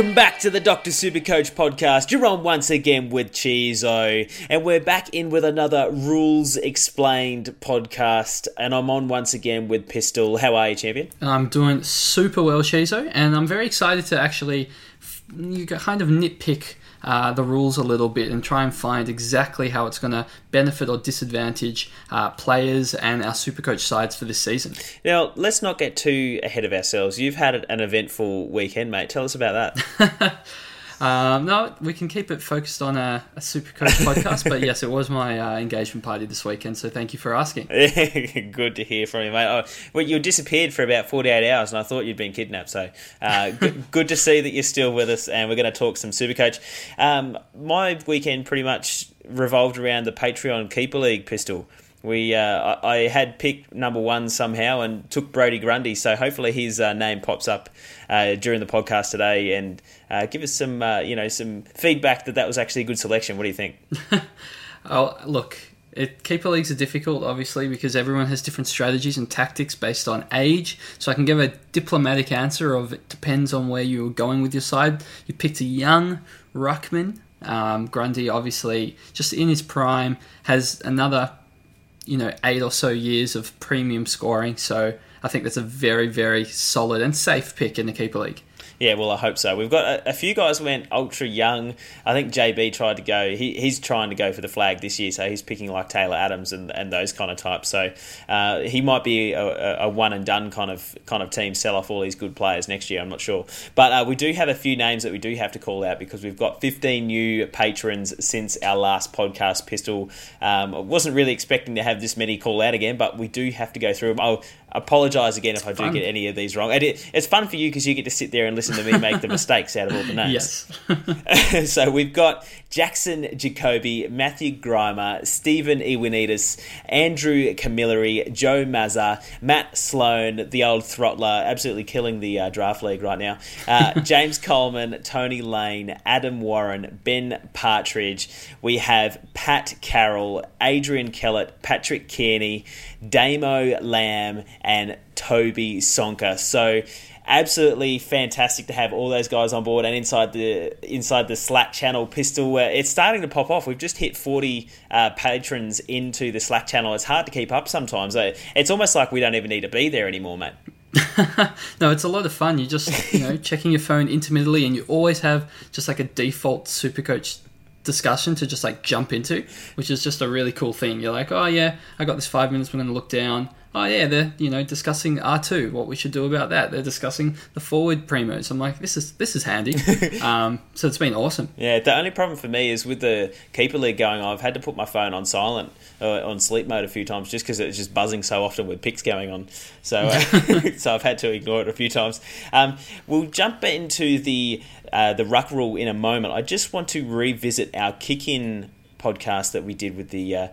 Welcome back to the Dr. Supercoach podcast. You're on once again with Chizo, and we're back in with another Rules Explained podcast. And I'm on once again with Pistol. How are you, champion? I'm doing super well, Chizo, and I'm very excited to actually you kind of nitpick uh, the rules a little bit and try and find exactly how it's going to benefit or disadvantage uh, players and our Supercoach sides for this season. Now, let's not get too ahead of ourselves. You've had an eventful weekend, mate. Tell us about that. Um, no, we can keep it focused on a, a Super Coach podcast. but yes, it was my uh, engagement party this weekend, so thank you for asking. good to hear from you, mate. Oh, well, you disappeared for about 48 hours, and I thought you'd been kidnapped. So uh, good, good, to see that you're still with us, and we're going to talk some Super Coach. Um, my weekend pretty much revolved around the Patreon Keeper League pistol we uh, I had picked number one somehow and took Brodie Grundy. So hopefully his uh, name pops up uh, during the podcast today and uh, give us some uh, you know some feedback that that was actually a good selection. What do you think? oh, look, it, keeper leagues are difficult, obviously, because everyone has different strategies and tactics based on age. So I can give a diplomatic answer of it depends on where you're going with your side. You picked a young ruckman. Um, Grundy, obviously, just in his prime, has another you know eight or so years of premium scoring. So I think that's a very very solid and safe pick in the keeper league. Yeah, well, I hope so. We've got a, a, few guys went ultra young. I think JB tried to go. He, he's trying to go for the flag this year, so he's picking like Taylor Adams and, and those kind of types. So uh, he might be a, a, one and done kind of kind of team. Sell off all these good players next year. I'm not sure, but uh, we do have a few names that we do have to call out because we've got 15 new patrons since our last podcast. Pistol um, I wasn't really expecting to have this many call out again, but we do have to go through them. I'll apologise again if I do get any of these wrong. And it, it's fun for you because you get to sit there and listen to me make the mistakes out of all the names. Yes. so we've got Jackson Jacoby, Matthew Grimer, Stephen Iwanides, Andrew Camilleri, Joe Mazza, Matt Sloan, the old throttler, absolutely killing the uh, draft league right now. Uh, James Coleman, Tony Lane, Adam Warren, Ben Partridge. We have Pat Carroll, Adrian Kellett, Patrick Kearney, Damo Lamb, and Toby Sonka. So absolutely fantastic to have all those guys on board and inside the inside the Slack channel pistol. It's starting to pop off. We've just hit 40 uh, patrons into the Slack channel. It's hard to keep up sometimes. Uh, it's almost like we don't even need to be there anymore, mate. no, it's a lot of fun. You're just you know checking your phone intermittently, and you always have just like a default Supercoach discussion to just like jump into, which is just a really cool thing. You're like, oh yeah, I got this five minutes. We're going to look down. Oh yeah, they're you know discussing R two, what we should do about that. They're discussing the forward primos. I'm like, this is this is handy. um, so it's been awesome. Yeah, the only problem for me is with the keeper league going on. I've had to put my phone on silent, uh, on sleep mode a few times, just because it's just buzzing so often with picks going on. So uh, so I've had to ignore it a few times. Um, we'll jump into the uh, the ruck rule in a moment. I just want to revisit our kick in podcast that we did with the.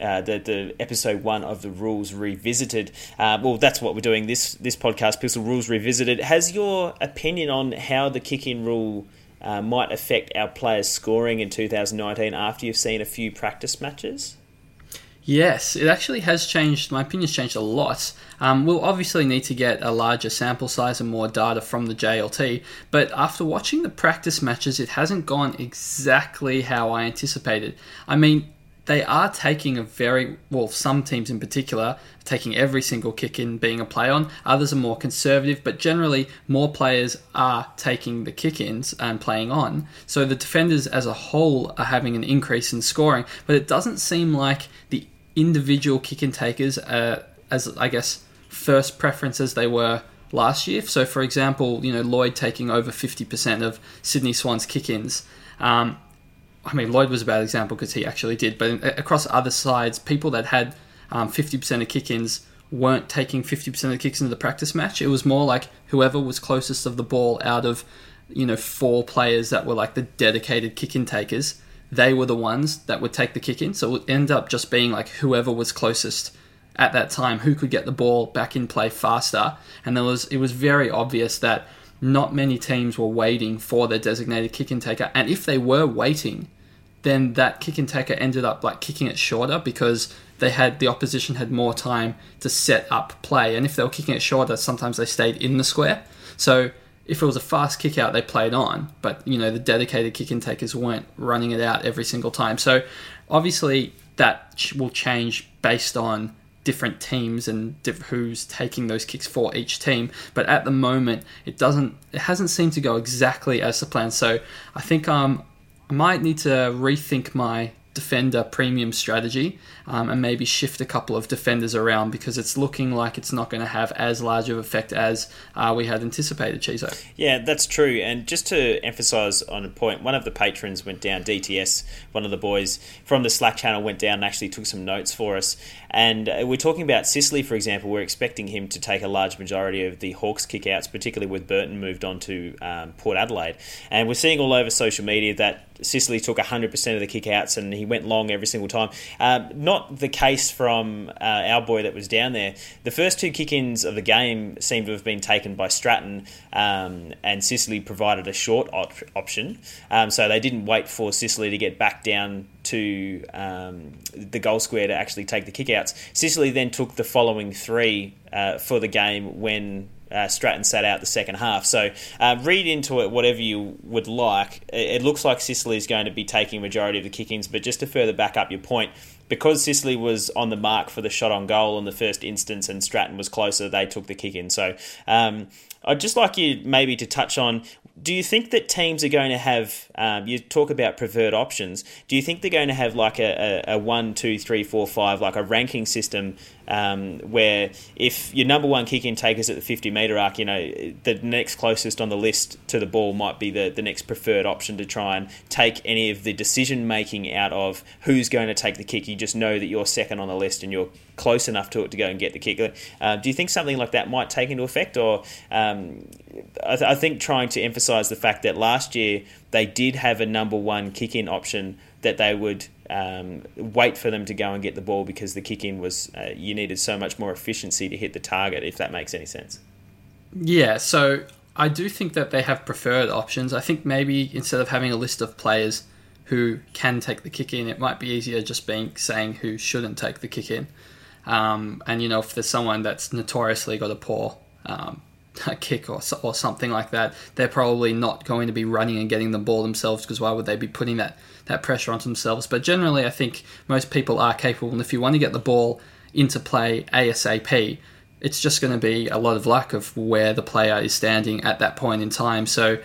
Uh, the, the episode one of the rules revisited. Uh, well, that's what we're doing this this podcast, Pistol Rules Revisited. Has your opinion on how the kick in rule uh, might affect our players' scoring in 2019 after you've seen a few practice matches? Yes, it actually has changed. My opinion's changed a lot. Um, we'll obviously need to get a larger sample size and more data from the JLT, but after watching the practice matches, it hasn't gone exactly how I anticipated. I mean, they are taking a very well some teams in particular taking every single kick in being a play on. Others are more conservative but generally more players are taking the kick ins and playing on. So the defenders as a whole are having an increase in scoring but it doesn't seem like the individual kick in takers are as i guess first preference as they were last year. So for example you know lloyd taking over 50% of sydney swans kick ins. Um, I mean, Lloyd was a bad example because he actually did, but across other sides, people that had um, 50% of kick ins weren't taking 50% of the kicks into the practice match. It was more like whoever was closest of the ball out of, you know, four players that were like the dedicated kick in takers, they were the ones that would take the kick in. So it would end up just being like whoever was closest at that time who could get the ball back in play faster. And there was it was very obvious that not many teams were waiting for their designated kick in taker. And if they were waiting, then that kick and taker ended up like kicking it shorter because they had the opposition had more time to set up play. And if they were kicking it shorter, sometimes they stayed in the square. So if it was a fast kick out, they played on, but you know the dedicated kick and takers weren't running it out every single time. So obviously that will change based on different teams and diff- who's taking those kicks for each team. But at the moment, it doesn't. It hasn't seemed to go exactly as the plan. So I think um, I might need to rethink my defender premium strategy um, and maybe shift a couple of defenders around because it's looking like it's not going to have as large of an effect as uh, we had anticipated, Chizo. Yeah, that's true. And just to emphasise on a point, one of the patrons went down, DTS, one of the boys from the Slack channel went down and actually took some notes for us. And uh, we're talking about Sicily, for example. We're expecting him to take a large majority of the Hawks kickouts, particularly with Burton moved on to um, Port Adelaide. And we're seeing all over social media that Sicily took 100% of the kickouts and he went long every single time. Um, not the case from uh, our boy that was down there. The first two kick ins of the game seem to have been taken by Stratton, um, and Sicily provided a short op- option. Um, so they didn't wait for Sicily to get back down to um, the goal square to actually take the kickouts. Sicily then took the following three uh, for the game when uh, Stratton sat out the second half. So uh, read into it whatever you would like. It, it looks like Sicily is going to be taking majority of the kick-ins, but just to further back up your point, because Sicily was on the mark for the shot on goal in the first instance and Stratton was closer, they took the kick in. So um, I'd just like you maybe to touch on do you think that teams are going to have um, you talk about preferred options do you think they're going to have like a, a, a one two three four five like a ranking system um, where if your number one kick in takers at the 50 metre arc you know the next closest on the list to the ball might be the, the next preferred option to try and take any of the decision making out of who's going to take the kick. You just know that you're second on the list and you're close enough to it to go and get the kick. Uh, do you think something like that might take into effect? Or um, I, th- I think trying to emphasise the fact that last year they did have a number one kick in option that they would um, wait for them to go and get the ball because the kick in was uh, you needed so much more efficiency to hit the target. If that makes any sense. Yeah. So I do think that they have preferred options. I think maybe instead of having a list of players who can take the kick in, it might be easier just being saying who shouldn't take the kick in. Um, and you know, if there's someone that's notoriously got a poor um, a kick or, or something like that, they're probably not going to be running and getting the ball themselves because why would they be putting that, that pressure onto themselves? But generally, I think most people are capable, and if you want to get the ball into play ASAP, it's just going to be a lot of luck of where the player is standing at that point in time. So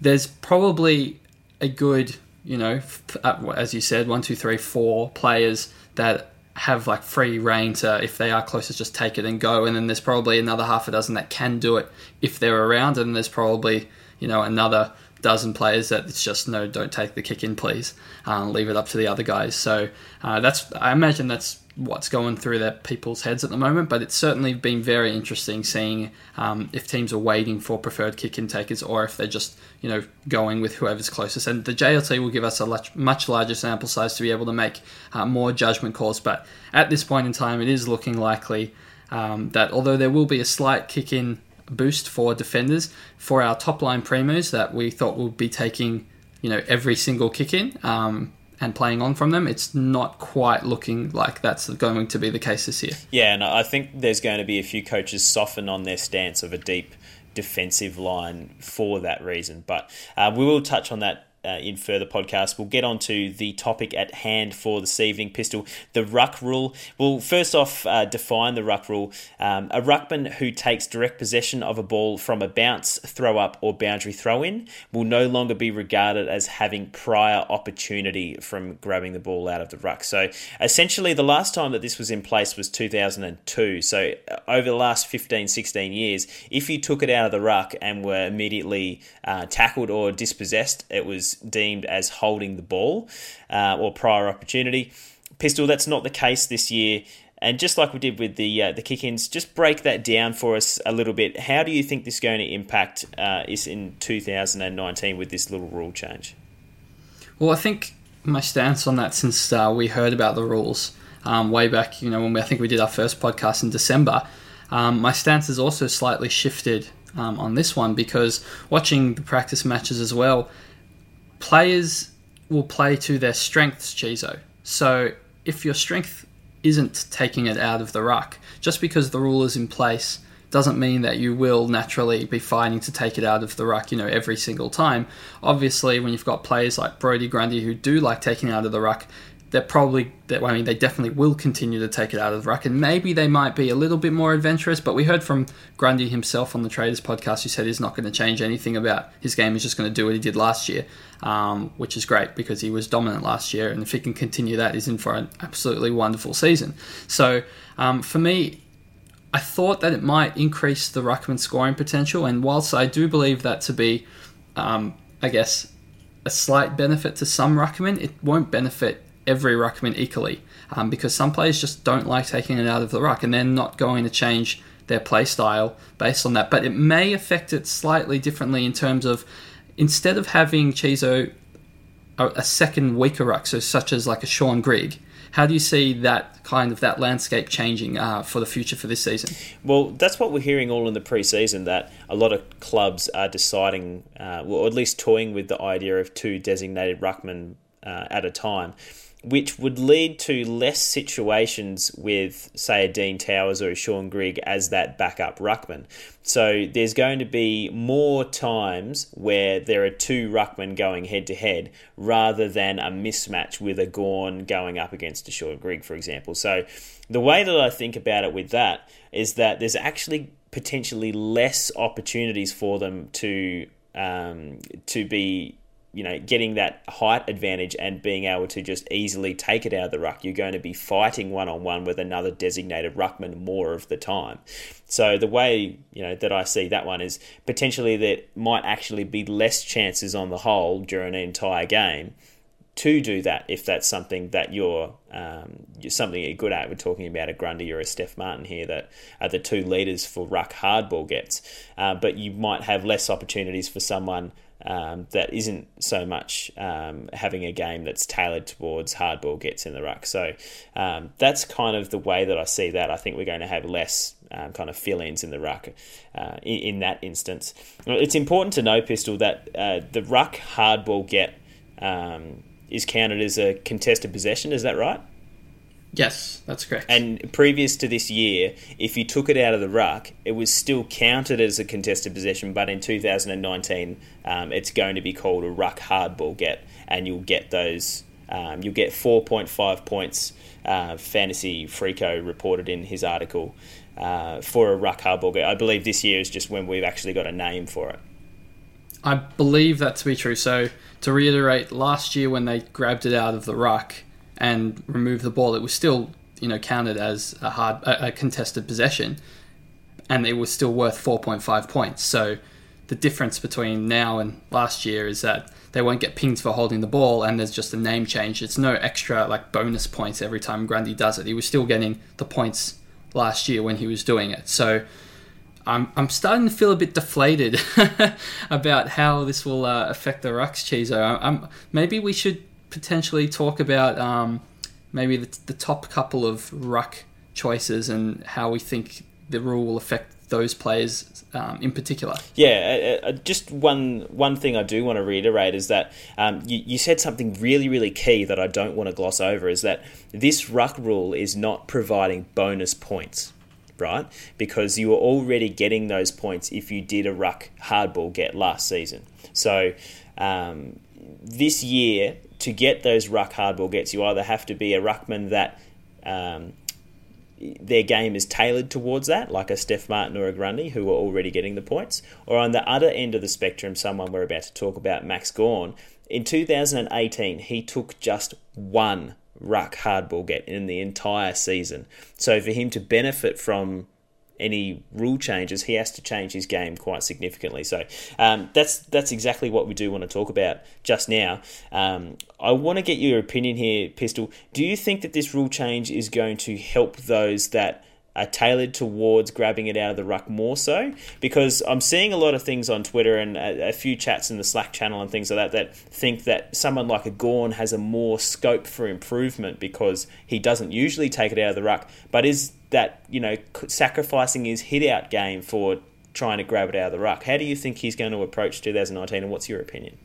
there's probably a good, you know, uh, as you said, one, two, three, four players that have like free reign to if they are closest just take it and go and then there's probably another half a dozen that can do it if they're around and there's probably you know another dozen players that it's just no don't take the kick in please uh, leave it up to the other guys so uh, that's i imagine that's what's going through their people's heads at the moment, but it's certainly been very interesting seeing um, if teams are waiting for preferred kick in takers or if they're just you know going with whoever's closest. And the JLT will give us a much larger sample size to be able to make uh, more judgment calls. But at this point in time, it is looking likely um, that although there will be a slight kick in boost for defenders for our top line primos that we thought would be taking you know every single kick in. Um, and playing on from them, it's not quite looking like that's going to be the case this year. Yeah, and I think there's going to be a few coaches soften on their stance of a deep defensive line for that reason. But uh, we will touch on that uh, in further podcasts. We'll get on to the topic at hand for this evening, Pistol, the ruck rule. We'll first off uh, define the ruck rule. Um, a ruckman who takes direct possession of a ball from a bounce, throw up, or boundary throw in will no longer be regarded as having prior opportunity from grabbing the ball out of the ruck. So essentially, the last time that this was in place was 2002. So uh, over the last 15, 16 years, if you took it out of the ruck and were immediately uh, tackled or dispossessed, it was deemed as holding the ball uh, or prior opportunity. Pistol, that's not the case this year. And just like we did with the uh, the kick-ins, just break that down for us a little bit. How do you think this is going to impact uh, is in 2019 with this little rule change? Well, I think my stance on that since uh, we heard about the rules um, way back, you know, when we, I think we did our first podcast in December, um, my stance has also slightly shifted um, on this one because watching the practice matches as well, players will play to their strengths, Chizo. So if your strength isn't taking it out of the ruck, just because the rule is in place doesn't mean that you will naturally be fighting to take it out of the ruck, you know, every single time. Obviously, when you've got players like Brodie Grundy who do like taking it out of the ruck, they're probably, I mean, they definitely will continue to take it out of the ruck, and maybe they might be a little bit more adventurous. But we heard from Grundy himself on the Traders podcast, who said he's not going to change anything about his game. He's just going to do what he did last year, um, which is great because he was dominant last year, and if he can continue that, he's in for an absolutely wonderful season. So um, for me, I thought that it might increase the ruckman scoring potential, and whilst I do believe that to be, um, I guess, a slight benefit to some ruckmen, it won't benefit every ruckman equally um, because some players just don't like taking it out of the ruck and they're not going to change their play style based on that. But it may affect it slightly differently in terms of instead of having Chizo a, a second weaker ruck, so such as like a Shaun Grigg, how do you see that kind of that landscape changing uh, for the future for this season? Well, that's what we're hearing all in the preseason. That a lot of clubs are deciding, uh, or at least toying with the idea of two designated ruckmen uh, at a time which would lead to less situations with, say, a Dean Towers or a Shaun Grigg as that backup ruckman. So there's going to be more times where there are two ruckmen going head to head rather than a mismatch with a Gawn going up against a Shaun Grigg, for example. So the way that I think about it with that is that there's actually potentially less opportunities for them to um, to be you know, getting that height advantage and being able to just easily take it out of the ruck, you're going to be fighting one on one with another designated ruckman more of the time. So the way you know that I see that one is potentially that might actually be less chances on the whole during an entire game to do that if that's something that you're, um, something you're good at. We're talking about a Grundy or a Steph Martin here that are the two leaders for ruck hardball gets, uh, but you might have less opportunities for someone um, that isn't so much um, having a game that's tailored towards hardball gets in the ruck. So um, that's kind of the way that I see that. I think we're going to have less um, kind of fill-ins in the ruck uh, in, in, that instance. It's important to know, Pistol, that uh, the ruck hardball get um, is counted as a contested possession. Is that right? Yes, that's correct. And previous to this year, if you took it out of the ruck, it was still counted as a contested possession. But in 2019, um, it's going to be called a ruck hardball get, and you'll get those. Um, you'll get 4.5 points. Uh, Fantasy Freako reported in his article uh, for a ruck hardball get. I believe this year is just when we've actually got a name for it. I believe that to be true. So to reiterate, last year when they grabbed it out of the ruck and remove the ball, it was still you know counted as a hard a, a contested possession, and it was still worth 4.5 points. So the difference between now and last year is that they won't get pinged for holding the ball, and there's just a name change. It's no extra like bonus points every time Grundy does it. He was still getting the points last year when he was doing it. So I'm, I'm starting to feel a bit deflated about how this will uh, affect the Rucks, Chizo. I'm, maybe we should potentially talk about um, maybe the, the, top couple of ruck choices and how we think the rule will affect those players um, in particular. Yeah, uh, uh, just one one thing I do want to reiterate is that um, you, you said something really really key that I don't want to gloss over is that this ruck rule is not providing bonus points. Right, because you were already getting those points if you did a ruck hardball get last season. So um, this year, to get those ruck hardball gets, you either have to be a ruckman that um, their game is tailored towards that, like a Steph Martin or a Grundy, who are already getting the points, or on the other end of the spectrum, someone we're about to talk about, Max Gawn. In 2018, he took just one ruck hardball get in the entire season. So for him to benefit from any rule changes, he has to change his game quite significantly. So um, that's that's exactly what we do want to talk about just now. Um, I want to get your opinion here, Pistol. Do you think that this rule change is going to help those that are tailored towards grabbing it out of the ruck more so because I'm seeing a lot of things on Twitter and a, a, few chats in the Slack channel and things like that that think that someone like a Gawn has a more scope for improvement because he doesn't usually take it out of the ruck, but is that you know sacrificing his hit out game for trying to grab it out of the ruck? How do you think he's going to approach 2019, and what's your opinion?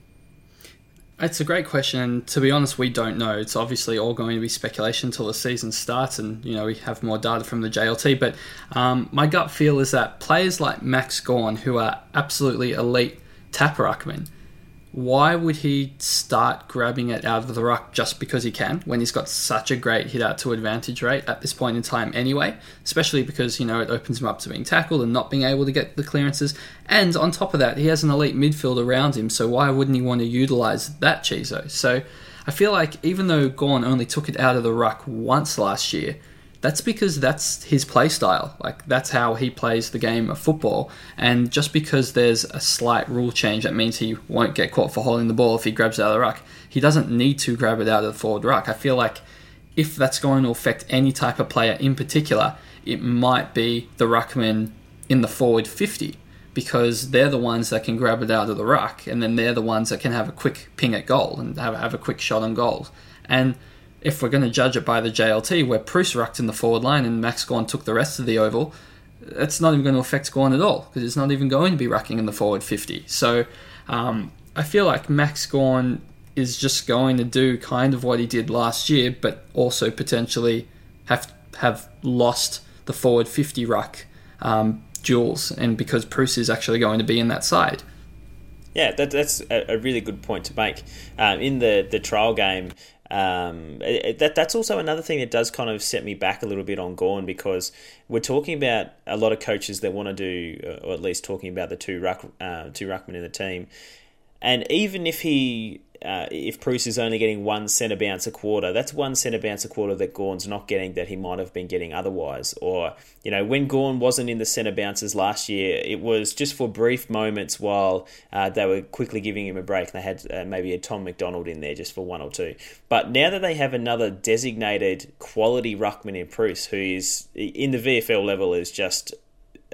It's a great question, and to be honest, we don't know. It's obviously all going to be speculation until the season starts, and you know we have more data from the JLT. But um, my gut feel is that players like Max Gawn, who are absolutely elite tapper ruckmen, why would he start grabbing it out of the ruck just because he can when he's got such a great hit out to advantage rate at this point in time anyway? Especially because, you know, it opens him up to being tackled and not being able to get the clearances. And on top of that, he has an elite midfield around him, so why wouldn't he want to utilize that Chizo? So I feel like even though Gawn only took it out of the ruck once last year, that's because that's his play style. Like that's how he plays the game of football. And just because there's a slight rule change that means he won't get caught for holding the ball if he grabs it out of the ruck, he doesn't need to grab it out of the forward ruck. I feel like if that's going to affect any type of player in particular, it might be the ruckman in the forward 50 because they're the ones that can grab it out of the ruck and then they're the ones that can have a quick ping at goal and have, have a quick shot on goal. And if we're going to judge it by the JLT, where Preuss rucked in the forward line and Max Gawn took the rest of the oval, that's not even going to affect Gawn at all because it's not even going to be rucking in the forward 50. So um, I feel like Max Gawn is just going to do kind of what he did last year, but also potentially have have lost the forward 50 ruck um, duels, and because Preuss is actually going to be in that side. Yeah, that, that's a, a, really good point to make. Um, in the, the trial game, um, it, that that's also another thing that does kind of set me back a little bit on Gawn because we're talking about a lot of coaches that want to do, or at least talking about the two ruck, uh, two ruckmen in the team, and even if he uh, if Preuss is only getting one centre bounce a quarter, that's one centre bounce a quarter that Gawn's not getting that he might have been getting otherwise. Or, you know, when Gawn wasn't in the centre bounces last year, it was just for brief moments while uh, they were quickly giving him a break. They had uh, maybe a Tom McDonald in there just for one or two. But now that they have another designated quality ruckman in Preuss, who is in the VFL level is just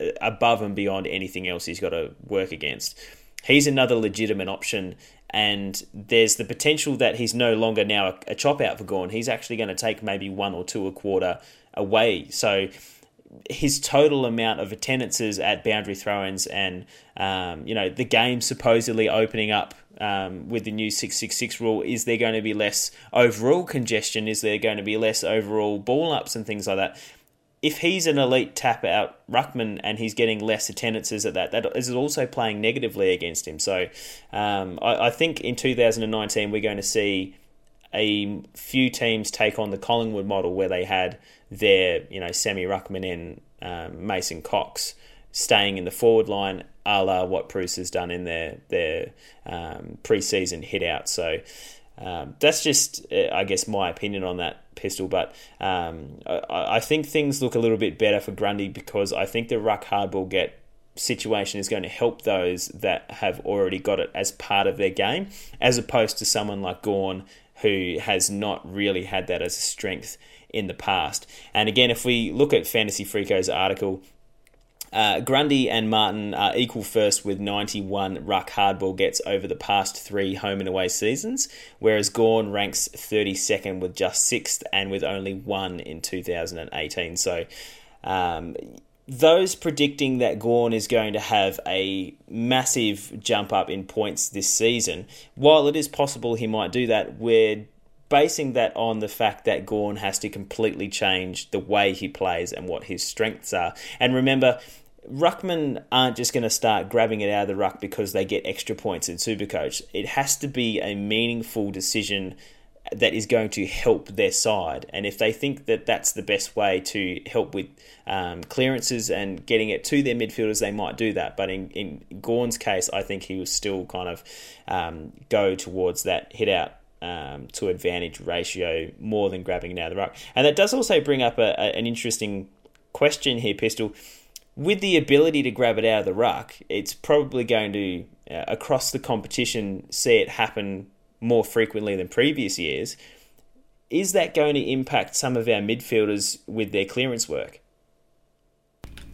uh, above and beyond anything else he's got to work against. He's another legitimate option and there's the potential that he's no longer now a, a chop out for Gawn. He's actually going to take maybe one or two a quarter away. So his total amount of attendances at boundary throw-ins and um, you know the game supposedly opening up um, with the new 666 rule is there going to be less overall congestion is there going to be less overall ball ups and things like that if he's an elite tap out ruckman and he's getting less attendances at that, that is also playing negatively against him. So um, I, I, think in 2019 we're going to see a few teams take on the Collingwood model where they had their you know semi ruckman in um, Mason Cox staying in the forward line, a la what Preuss has done in their their um, preseason hit out. So um, that's just, uh, I guess, my opinion on that pistol. But um, I, I, think things look a little bit better for Grundy because I think the ruck hardball get situation is going to help those that have already got it as part of their game, as opposed to someone like Gawn who has not really had that as a strength in the past. And again, if we look at Fantasy Freako's article, uh, Grundy and Martin are equal first with 91 ruck hardball gets over the past three home and away seasons, whereas Gawn ranks 32nd with just sixth and with only one in 2018. So, um, those predicting that Gawn is going to have a massive jump up in points this season, while it is possible he might do that, we're basing that on the fact that Gawn has to completely change the way he plays and what his strengths are. And remember, Ruckmen aren't just going to start grabbing it out of the ruck because they get extra points in Supercoach. It has to be a meaningful decision that is going to help their side. And if they think that that's the best way to help with um, clearances and getting it to their midfielders, they might do that. But in, in Gawn's case, I think he will still kind of um, go towards that hit out um, to advantage ratio more than grabbing it out of the ruck. And that does also bring up a, a, an interesting question here, Pistol with the ability to grab it out of the ruck, it's probably going to, uh, across the competition, see it happen more frequently than previous years. Is that going to impact some of our midfielders with their clearance work?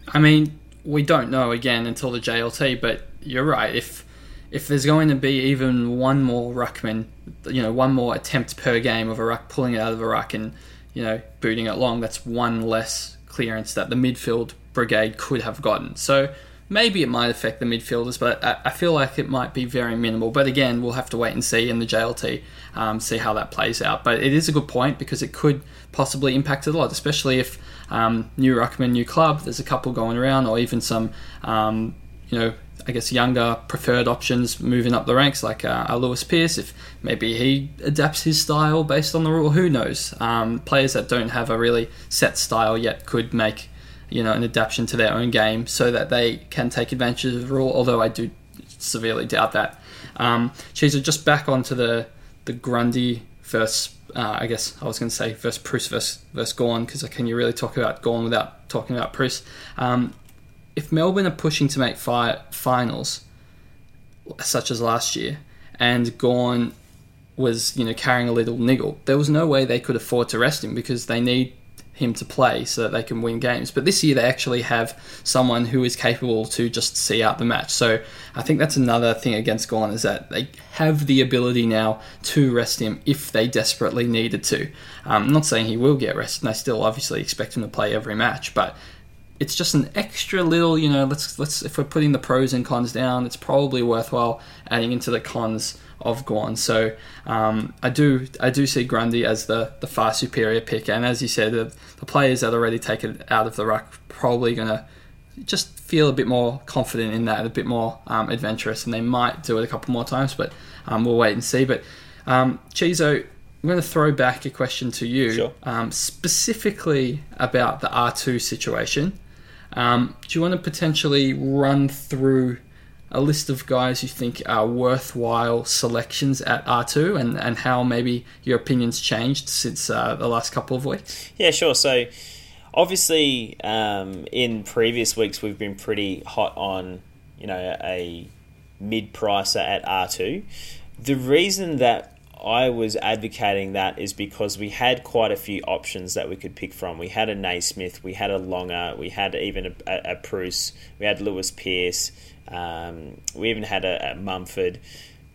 I mean, we don't know again until the JLT, but you're right. If if there's going to be even one more ruckman, you know, one more attempt per game of a ruck pulling it out of a ruck and you know booting it long, that's one less clearance that the midfield brigade could have gotten. So maybe it might affect the midfielders, but I, feel like it might be very minimal. But again, we'll have to wait and see in the JLT, um, see how that plays out. But it is a good point because it could possibly impact it a lot, especially if um, new ruckman, new club. There's a couple going around, or even some, um, you know, I guess younger preferred options moving up the ranks, like uh, Lewis Pearce. If maybe he adapts his style based on the rule, who knows? Um, players that don't have a really set style yet could make you know an adaptation to their own game so that they can take advantage of the rule. Although I do severely doubt that. Um, just back onto the the Grundy versus uh, I guess I was going to say versus Preuss versus, versus Gawn because can you really talk about Gawn without talking about Preuss? Um, if Melbourne are pushing to make fi- finals, such as last year, and Gawn was you know carrying a little niggle, there was no way they could afford to rest him because they need him to play so that they can win games. But this year they actually have someone who is capable to just see out the match. So I think that's another thing against Gawn is that they have the ability now to rest him if they desperately needed to. Um, I'm not saying he will get rested, and I still obviously expect him to play every match, but it's just an extra little, you know, let's let's if we're putting the pros and cons down, it's probably worthwhile adding into the cons of Gawn. So um, I do I do see Grundy as the, the far superior pick, and as you said, the, the players that already take it out of the ruck probably going to just feel a bit more confident in that, a bit more um, adventurous, and they might do it a couple more times, but um, we'll wait and see. But um, Chizo, I'm going to throw back a question to you, sure. um, specifically about the R2 situation. Um, do you want to potentially run through a list of guys you think are worthwhile selections at R2 and, and how maybe your opinions changed since uh, the last couple of weeks? Yeah, sure. So, obviously, um, in previous weeks, we've been pretty hot on, you know, a mid pricer at R2. The reason that I was advocating that is because we had quite a few options that we could pick from. We had a Naismith, we had a Longer, we had even a, a, a Preuss, we had Lewis Pearce, um, we even had a, a, Mumford.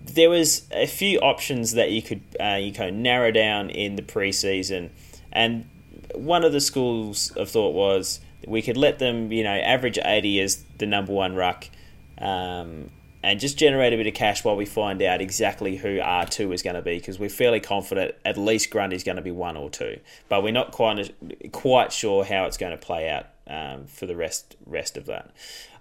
There was a few options that you could uh, you kind of narrow down in the preseason, and one of the schools of thought was we could let them, you know, average eighty as the number one ruck. Um, and just generate a bit of cash while we find out exactly who R2 is going to be because we're fairly confident at least Grundy's going to be one or two, but we're not quite quite sure how it's going to play out um, for the rest rest of that.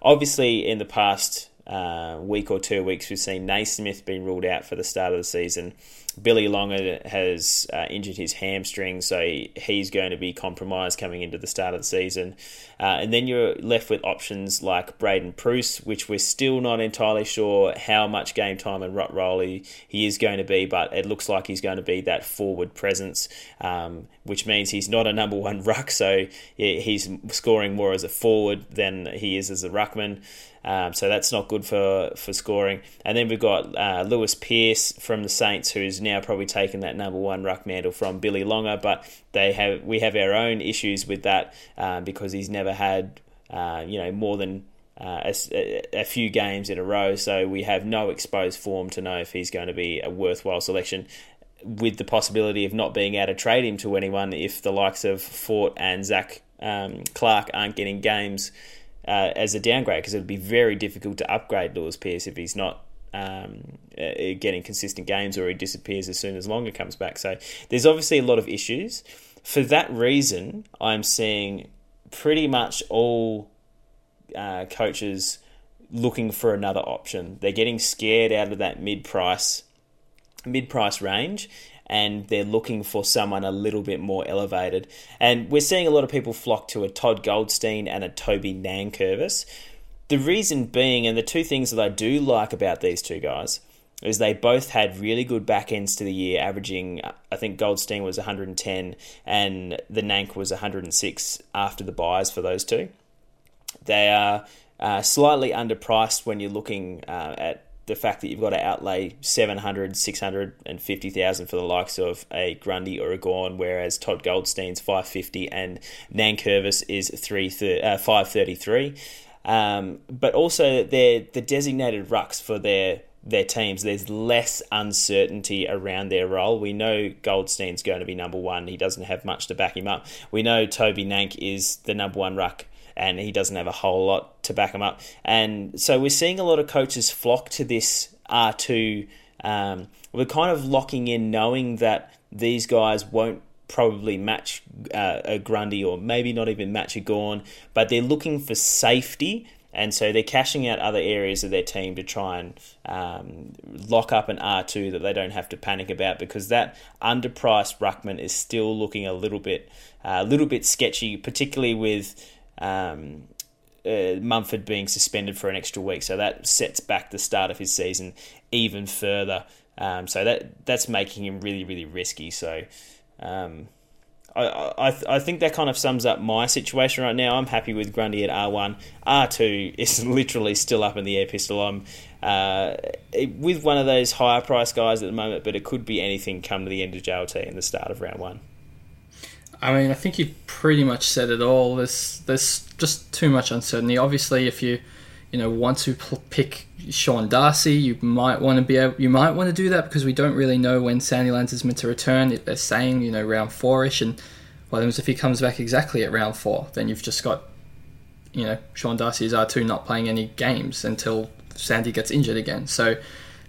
Obviously, in the past uh, week or two weeks, we've seen Naismith being ruled out for the start of the season. Billy Longer has uh, injured his hamstring, so he, he's going to be compromised coming into the start of the season. Uh, and then you're left with options like Braydon Preuss, which we're still not entirely sure how much game time and ruck role he, he is going to be, but it looks like he's going to be that forward presence, um, which means he's not a number one ruck, so he's scoring more as a forward than he is as a ruckman. Um, so that's not good for, for scoring. And then we've got uh, Lewis Pearce from the Saints, who's now probably taken that number one ruck mantle from Billy Longer, but they have we have our own issues with that um, because he's never had uh, you know more than uh, a, a, few games in a row, so we have no exposed form to know if he's going to be a worthwhile selection. With the possibility of not being able to trade him to anyone if the likes of Fort and Zach um, Clark aren't getting games uh, as a downgrade because it would be very difficult to upgrade Lewis Pearce if he's not um, uh, getting consistent games or he disappears as soon as Longer comes back. So there's obviously a lot of issues. For that reason, I'm seeing pretty much all uh, coaches looking for another option. They're getting scared out of that mid price mid price range and they're looking for someone a little bit more elevated. And we're seeing a lot of people flock to a Todd Goldstein and a Toby Nankervis. The reason being, and the two things that I do like about these two guys, is they both had really good back ends to the year, averaging, I think Goldstein was 110 and the Nank was 106 after the buys for those two. They are uh, slightly underpriced when you're looking uh, at the fact that you've got to outlay 700, 650,000 for the likes of a Grundy or a Gawn, whereas Todd Goldstein's 550 and Nankervis is 3, uh, 533. Um, but also they're the designated rucks for their their teams. There's less uncertainty around their role. We know Goldstein's going to be number one. He doesn't have much to back him up. We know Toby Nank is the number one ruck and he doesn't have a whole lot to back him up. And so we're seeing a lot of coaches flock to this R2. Um, we're kind of locking in knowing that these guys won't probably match uh, a Grundy or maybe not even match a Gawn, but they're looking for safety. And so they're cashing out other areas of their team to try and um, lock up an R2 that they don't have to panic about because that underpriced ruckman is still looking a little bit, uh, a little bit sketchy, particularly with um, uh, Mumford being suspended for an extra week. So that sets back the start of his season even further. Um, so that that's making him really really risky. So um, I, I, I think that kind of sums up my situation right now. I'm happy with Grundy at R1. R2 is literally still up in the air pistol. I'm uh, with one of those higher price guys at the moment, but it could be anything come to the end of JLT and the start of round one. I mean, I think you pretty much said it all. There's there's just too much uncertainty. Obviously, if you you know want to pick Sean Darcy, you might want to be able, you might want to do that because we don't really know when Sandilands is meant to return. They're saying you know round four-ish, and well, then if he comes back exactly at round four, then you've just got you know Sean Darcy's R two not playing any games until Sandy gets injured again. So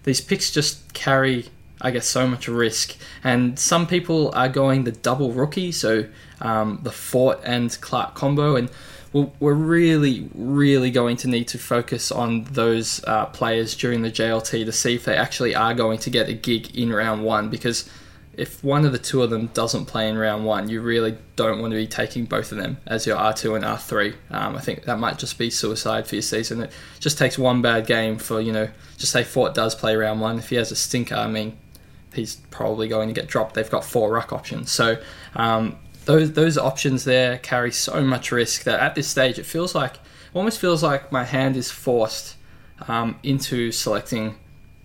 these picks just carry, I guess, so much risk. And some people are going the double rookie, so um, the Fort and Clark combo, and we're really, really going to need to focus on those uh, players during the JLT to see if they actually are going to get a gig in round one. Because if one of the two of them doesn't play in round one, you really don't want to be taking both of them as your R2 and R3. Um, I think that might just be suicide for your season. It just takes one bad game for, you know, just say Fort does play round one. If he has a stinker, I mean, he's probably going to get dropped. They've got four ruck options. So um, those those options there carry so much risk that at this stage it feels like almost feels like my hand is forced um, into selecting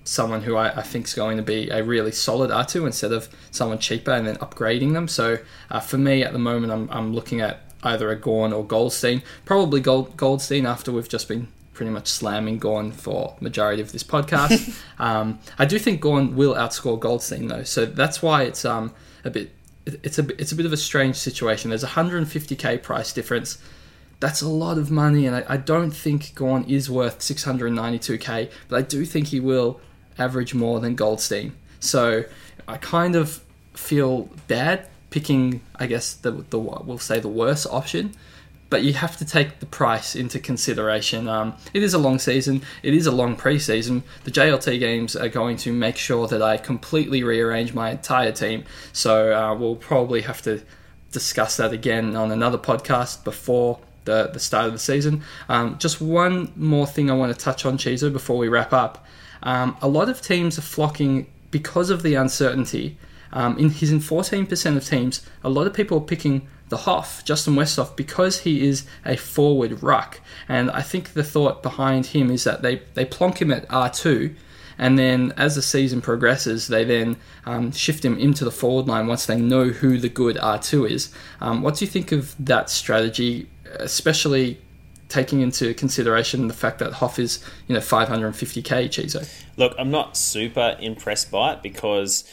someone who I, I think is going to be a really solid R2 instead of someone cheaper and then upgrading them. So uh, for me at the moment, I'm, I'm looking at either a Gawn or Goldstein. Probably Gold, Goldstein after we've just been pretty much slamming Gawn for majority of this podcast. um, I do think Gawn will outscore Goldstein though, so that's why it's um, a bit it's a it's a bit of a strange situation. There's a 150k price difference. That's a lot of money, and I, I don't think Gawn is worth 692k, but I do think he will average more than Goldstein. So I kind of feel bad picking, I guess the the we'll say the worst option but you have to take the price into consideration. Um, it is a long season, it is a long preseason. The JLT games are going to make sure that I completely rearrange my entire team, so uh, we'll probably have to discuss that again on another podcast before the, the start of the season. Um, just one more thing I want to touch on, Chizo, before we wrap up. Um, a lot of teams are flocking because of the uncertainty. Um, in he's in 14% of teams. A lot of people are picking the Hoff, Justin Westhoff, because he is a forward ruck. And I think the thought behind him is that they, they plonk him at R2, and then as the season progresses, they then um, shift him into the forward line once they know who the good R2 is. Um, what do you think of that strategy, especially taking into consideration the fact that Hoff is, you know, 550k Chizo? Look, I'm not super impressed by it because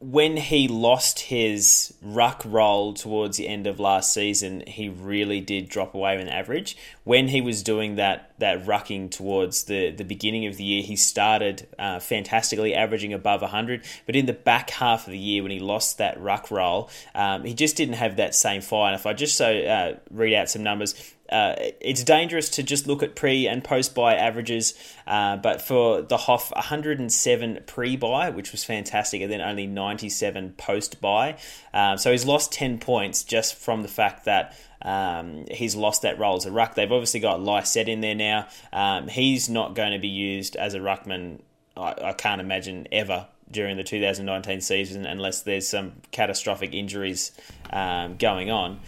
when he lost his ruck role towards the end of last season, he really did drop away in average. When he was doing that that rucking towards the, the beginning of the year, he started uh, fantastically, averaging above 100. But in the back half of the year, when he lost that ruck role, um, he just didn't have that same fire. And if I just so uh, read out some numbers, uh, it's dangerous to just look at pre and post buy averages, uh, but for the Hoff, 107 pre buy, which was fantastic, and then only 97 post buy. Um, so he's lost 10 points just from the fact that um, he's lost that role as a ruck. They've obviously got Lycett in there now. Um, he's not going to be used as a ruckman, I, I can't imagine, ever during the 2019 season unless there's some catastrophic injuries um, going on.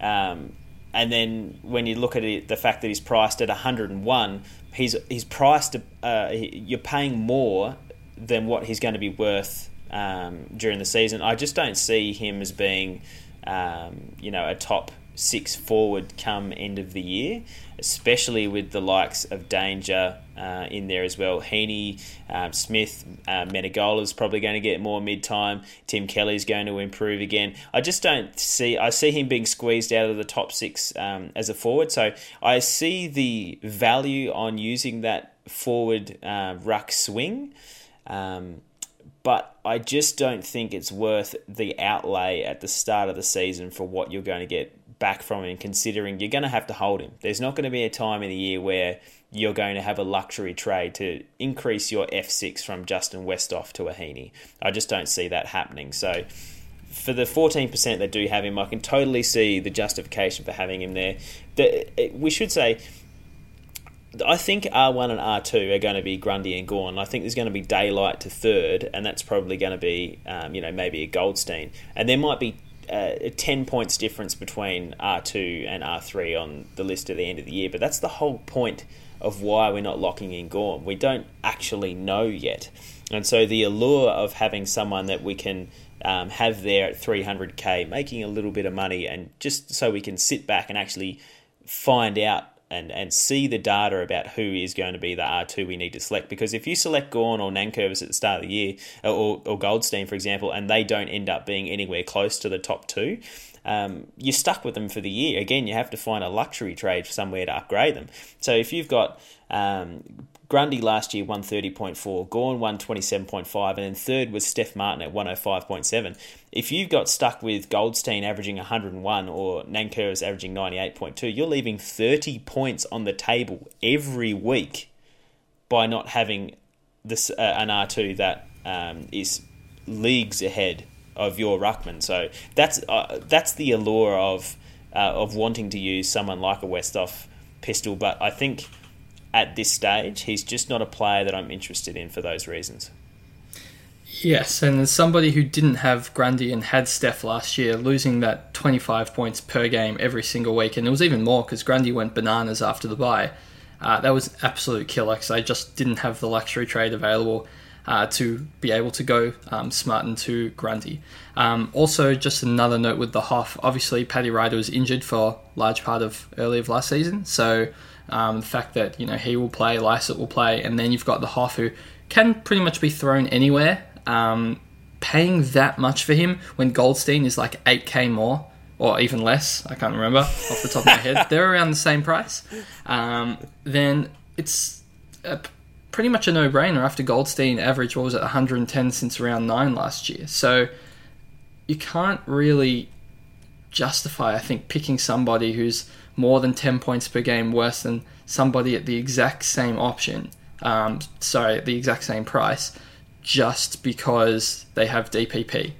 Um, and then when you look at it, the fact that he's priced at 101, he's he's priced. Uh, you're paying more than what he's going to be worth um, during the season. I just don't see him as being, um, you know, a top six forward come end of the year, especially with the likes of Danger uh, in there as well. Heeney, um, Smith, uh, Menegola is probably going to get more mid time. Tim Kelly is going to improve again. I just don't see. I see him being squeezed out of the top six um, as a forward. So I see the value on using that forward uh, ruck swing. Um, but I just don't think it's worth the outlay at the start of the season for what you're going to get back from him, considering you're going to have to hold him. There's not going to be a time in the year where you're going to have a luxury trade to increase your F6 from Justin Westhoff to a Heeney. I just don't see that happening. So for the 14% that do have him, I can totally see the justification for having him there. The, we should say, I think R1 and R2 are going to be Grundy and Gawn. I think there's going to be daylight to third, and that's probably going to be, um, you know, maybe a Goldstein. And there might be uh, 10 points difference between R2 and R3 on the list at the end of the year. But that's the whole point of why we're not locking in Gawn. We don't actually know yet. And so the allure of having someone that we can um, have there at 300k, making a little bit of money, and just so we can sit back and actually find out and, and see the data about who is going to be the R2 we need to select. Because if you select Gawn or Nankervis at the start of the year, or, or Goldstein, for example, and they don't end up being anywhere close to the top two, um, you're stuck with them for the year. Again, you have to find a luxury trade somewhere to upgrade them. So if you've got um, Grundy last year 130.4, Gawn 127.5, and then third was Stef Martin at 105.7. If you've got stuck with Goldstein averaging 101 or Nankervis averaging 98.2, you're leaving 30 points on the table every week by not having this uh, an R2 that um, is leagues ahead of your ruckman. So that's uh, that's the allure of uh, of wanting to use someone like a Westhoff pistol, but I think at this stage, he's just not a player that I'm interested in for those reasons. Yes, and as somebody who didn't have Grundy and had Stef last year, losing that 25 points per game every single week, and it was even more because Grundy went bananas after the bye. Uh, that was absolute killer because I just didn't have the luxury trade available uh, to be able to go um, smart into Grundy. Um, also, just another note with the Hoff. Obviously, Paddy Ryder was injured for large part of early of last season, so um, the fact that you know he will play, Lycett will play, and then you've got the Hoff who can pretty much be thrown anywhere. Um, paying that much for him when Goldstein is like 8k more or even less, I can't remember off the top of my head, they're around the same price, um, then it's a, pretty much a no brainer after Goldstein average, what was it, 110 since round 9 last year. So you can't really justify, I think, picking somebody who's more than 10 points per game worse than somebody at the exact same option, um, sorry, at the exact same price, just because they have DPP.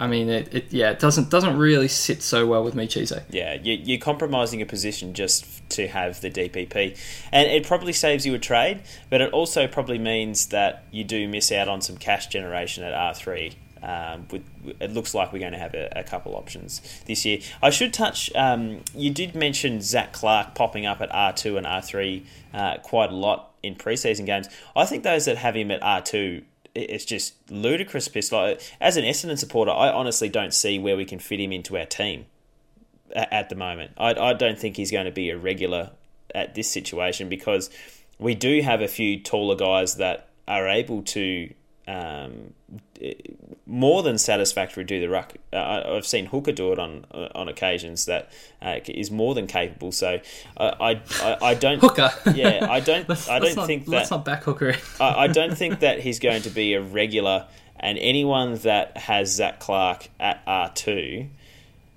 I mean, it, it, yeah, it doesn't doesn't really sit so well with me, Chizo. Yeah, you, are compromising a position just to have the DPP, and it probably saves you a trade, but it also probably means that you do miss out on some cash generation at R three um, with, it looks like we're going to have a, a couple options this year. I should touch. Um, you did mention Zac Clarke popping up at R two and R three uh, quite a lot in preseason games. I think those that have him at R two it's just ludicrous piss. Like as an Essendon supporter, I honestly don't see where we can fit him into our team at, at the moment. I, I don't think he's going to be a regular at this situation because we do have a few taller guys that are able to um, more than satisfactory do the ruck. Uh, I've seen Hooker do it on uh, on occasions that uh, is more than capable. So uh, I, I, I don't Hooker. Yeah, I don't let's, I don't think that let's not back Hooker. I, I don't think that he's going to be a regular. And anyone that has Zac Clarke at R two.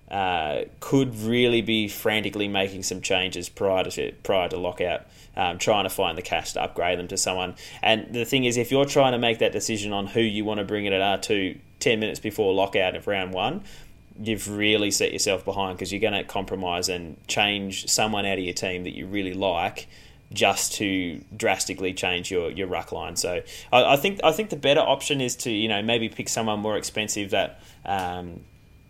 Uh, could really be frantically making some changes prior to prior to lockout um, trying to find the cash to upgrade them to someone. And the thing is, if you're trying to make that decision on who you want to bring in at R2 10 minutes before lockout of round one, you've really set yourself behind because you're going to compromise and change someone out of your team that you really like just to drastically change your, your ruck line. So I, I think I think the better option is to you know maybe pick someone more expensive that um,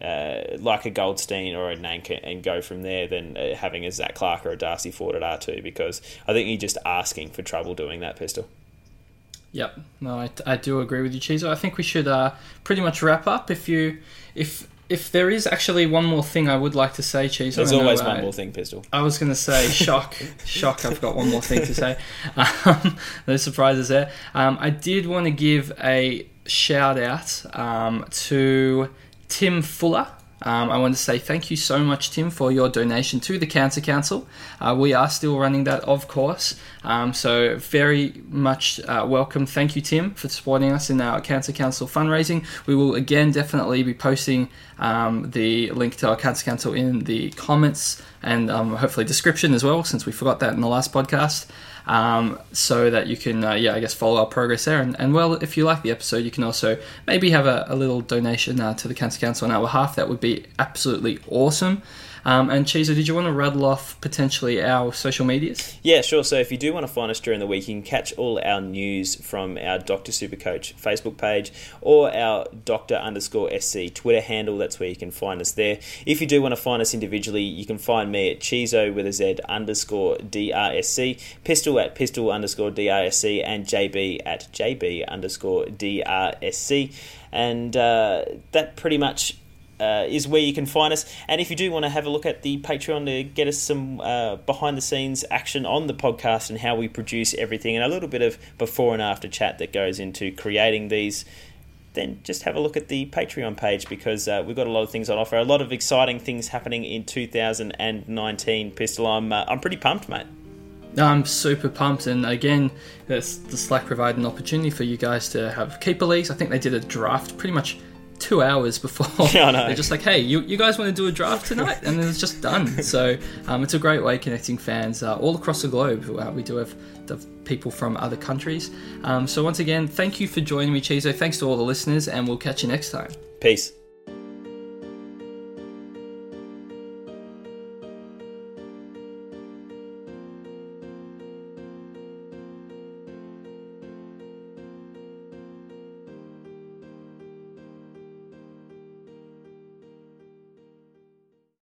uh, like a Goldstein or a Nank and go from there than uh, having a Zac Clarke or a Darcy Fort at R2 because I think you're just asking for trouble doing that pistol. Yep, no, I, I do agree with you, Chizo. I think we should uh, pretty much wrap up. If you if if there is actually one more thing I would like to say, Cheese. There's always one more thing, Pistol. I was going to say shock, shock. I've got one more thing to say. Um, no surprises there. Um, I did want to give a shout out um, to Tim Fuller. Um, I want to say thank you so much, Tim, for your donation to the Cancer Council. Uh, we are still running that, of course. Um, so, very much uh, welcome. Thank you, Tim, for supporting us in our Cancer Council fundraising. We will again definitely be posting um, the link to our Cancer Council in the comments and um, hopefully description as well, since we forgot that in the last podcast um, so that you can, uh, yeah, I guess follow our progress there. And, and, well, if you like the episode, you can also maybe have a, a little donation uh, to the Cancer Council on our behalf. That would be absolutely awesome. Um, and Cheezer, did you want to rattle off potentially our social medias? Yeah, sure. So if you do want to find us during the week, you can catch all our news from our Doctor Supercoach Facebook page or our Doctor underscore SC Twitter handle. That's where you can find us there. If you do want to find us individually, you can find me at Cheezo with a Z underscore DRSC, Pistol at Pistol underscore DRSC, and JB at JB underscore DRSC. And uh, that pretty much uh, is where you can find us. And if you do want to have a look at the Patreon to get us some uh, behind the scenes action on the podcast and how we produce everything, and a little bit of before and after chat that goes into creating these. Then just have a look at the Patreon page because uh, we've got a lot of things on offer. A lot of exciting things happening in 2019. Pistol, I'm uh, I'm pretty pumped, mate. I'm super pumped, and again, the Slack provided an opportunity for you guys to have keeper leagues. I think they did a draft pretty much two hours before yeah, they're just like, hey, you, you guys want to do a draft tonight? And then it's just done. So um, it's a great way connecting fans uh, all across the globe. Uh, we do have the people from other countries. Um, so once again, thank you for joining me, Chizo. Thanks to all the listeners, and we'll catch you next time. Peace.